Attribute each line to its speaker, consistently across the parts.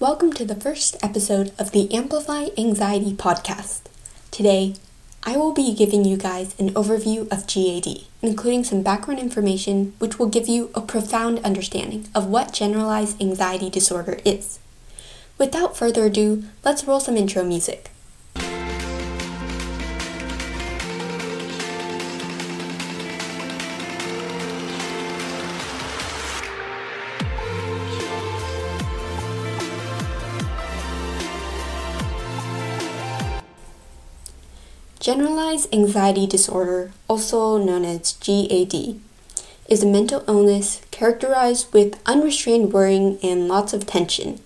Speaker 1: Welcome to the first episode of the Amplify Anxiety podcast. Today, I will be giving you guys an overview of GAD, including some background information which will give you a profound understanding of what generalized anxiety disorder is. Without further ado, let's roll some intro music. Generalized anxiety disorder, also known as GAD, is a mental illness characterized with unrestrained worrying and lots of tension.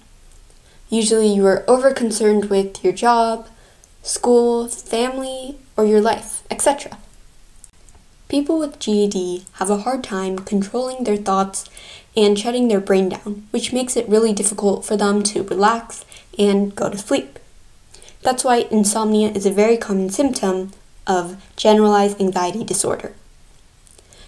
Speaker 1: Usually, you are overconcerned with your job, school, family, or your life, etc. People with GAD have a hard time controlling their thoughts and shutting their brain down, which makes it really difficult for them to relax and go to sleep. That's why insomnia is a very common symptom of generalized anxiety disorder.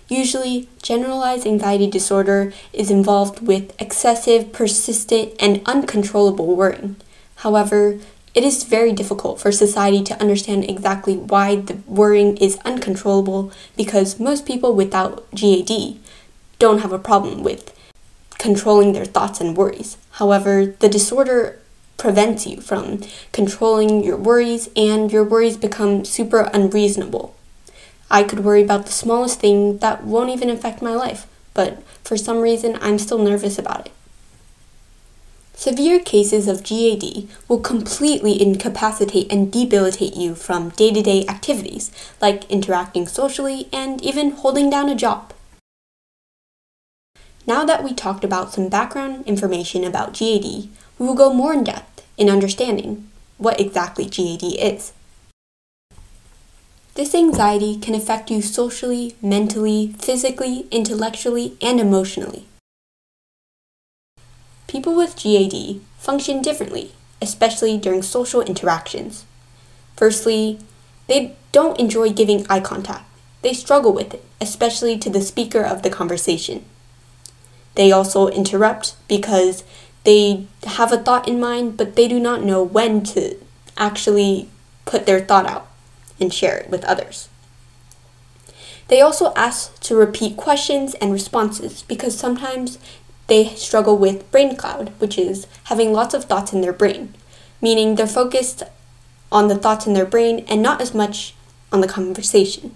Speaker 1: Usually, generalized anxiety disorder is involved with excessive, persistent, and uncontrollable worrying. However, it is very difficult for society to understand exactly why the worrying is uncontrollable because most people without GAD don't have a problem with controlling their thoughts and worries. However, the disorder prevents you from controlling your worries, and your worries become super unreasonable. I could worry about the smallest thing that won't even affect my life, but for some reason I'm still nervous about it. Severe cases of GAD will completely incapacitate and debilitate you from day to day activities, like interacting socially and even holding down a job. Now that we talked about some background information about GAD, we will go more in depth in understanding what exactly GAD is. This anxiety can affect you socially, mentally, physically, intellectually, and emotionally. People with GAD function differently, especially during social interactions. Firstly, they don't enjoy giving eye contact. They struggle with it, especially to the speaker of the conversation. They also interrupt because they have a thought in mind, but they do not know when to actually put their thought out and share it with others. They also ask to repeat questions and responses because sometimes they struggle with brain cloud, which is having lots of thoughts in their brain, meaning they're focused on the thoughts in their brain and not as much on the conversation.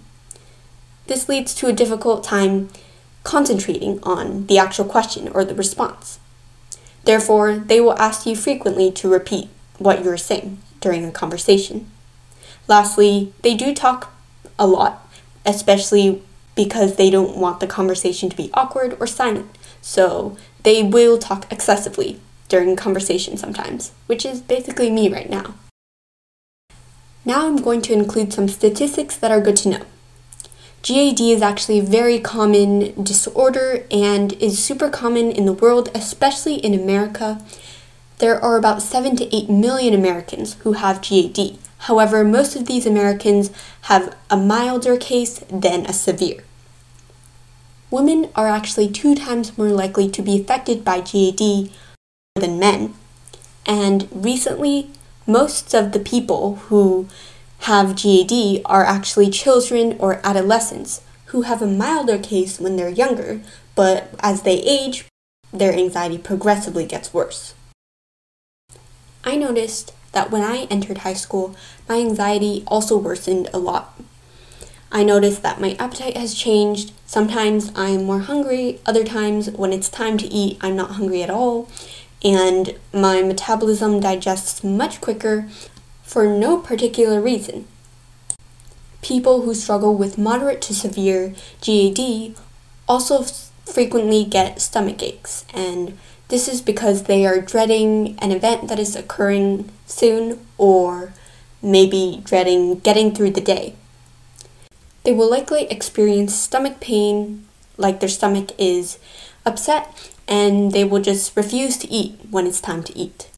Speaker 1: This leads to a difficult time concentrating on the actual question or the response. Therefore, they will ask you frequently to repeat what you're saying during a conversation. Lastly, they do talk a lot, especially because they don't want the conversation to be awkward or silent. So they will talk excessively during conversation sometimes, which is basically me right now. Now I'm going to include some statistics that are good to know. GAD is actually a very common disorder and is super common in the world, especially in America. There are about 7 to 8 million Americans who have GAD. However, most of these Americans have a milder case than a severe. Women are actually two times more likely to be affected by GAD than men. And recently, most of the people who have GAD are actually children or adolescents who have a milder case when they're younger, but as they age, their anxiety progressively gets worse. I noticed that when I entered high school, my anxiety also worsened a lot. I noticed that my appetite has changed. Sometimes I'm more hungry, other times, when it's time to eat, I'm not hungry at all, and my metabolism digests much quicker, for no particular reason. People who struggle with moderate to severe GAD also frequently get stomach aches, and this is because they are dreading an event that is occurring soon or maybe dreading getting through the day. They will likely experience stomach pain, like their stomach is upset, and they will just refuse to eat when it's time to eat.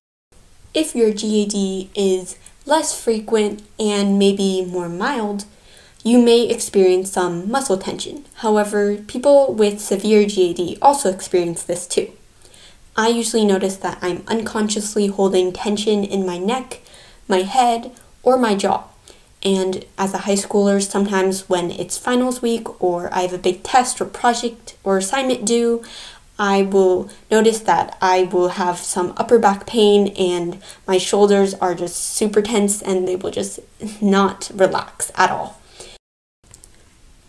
Speaker 1: If your GAD is less frequent and maybe more mild, you may experience some muscle tension. However, people with severe GAD also experience this too. I usually notice that I'm unconsciously holding tension in my neck, my head, or my jaw. And as a high schooler, sometimes when it's finals week or I have a big test or project or assignment due, I will notice that I will have some upper back pain and my shoulders are just super tense and they will just not relax at all.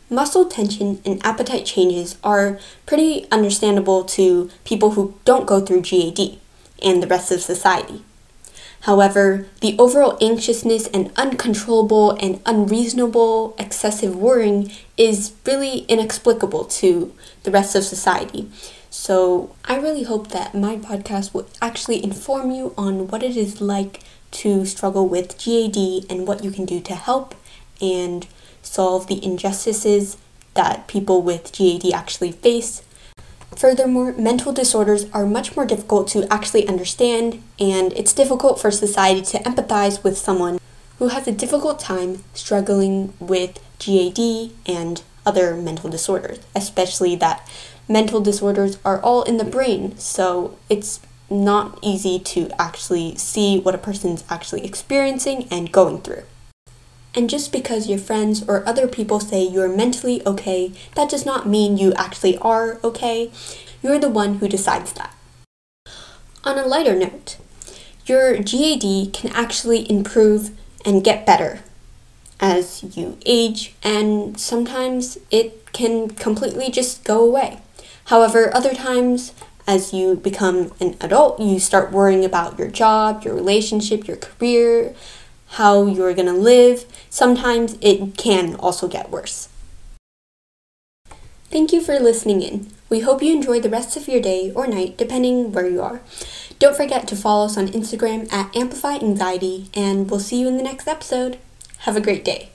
Speaker 1: Muscle tension and appetite changes are pretty understandable to people who don't go through GAD and the rest of society. However, the overall anxiousness and uncontrollable and unreasonable excessive worrying is really inexplicable to the rest of society. So, I really hope that my podcast will actually inform you on what it is like to struggle with GAD and what you can do to help and solve the injustices that people with GAD actually face. Furthermore, mental disorders are much more difficult to actually understand, and it's difficult for society to empathize with someone who has a difficult time struggling with GAD and other mental disorders, especially that mental disorders are all in the brain, so it's not easy to actually see what a person's actually experiencing and going through. And just because your friends or other people say you're mentally okay, that does not mean you actually are okay. You're the one who decides that. On a lighter note, your GAD can actually improve and get better as you age, and sometimes it can completely just go away. However, other times, as you become an adult, you start worrying about your job, your relationship, your career, how you're going to live, sometimes it can also get worse. Thank you for listening in. We hope you enjoy the rest of your day or night, depending where you are. Don't forget to follow us on Instagram at Amplify Anxiety, and we'll see you in the next episode. Have a great day.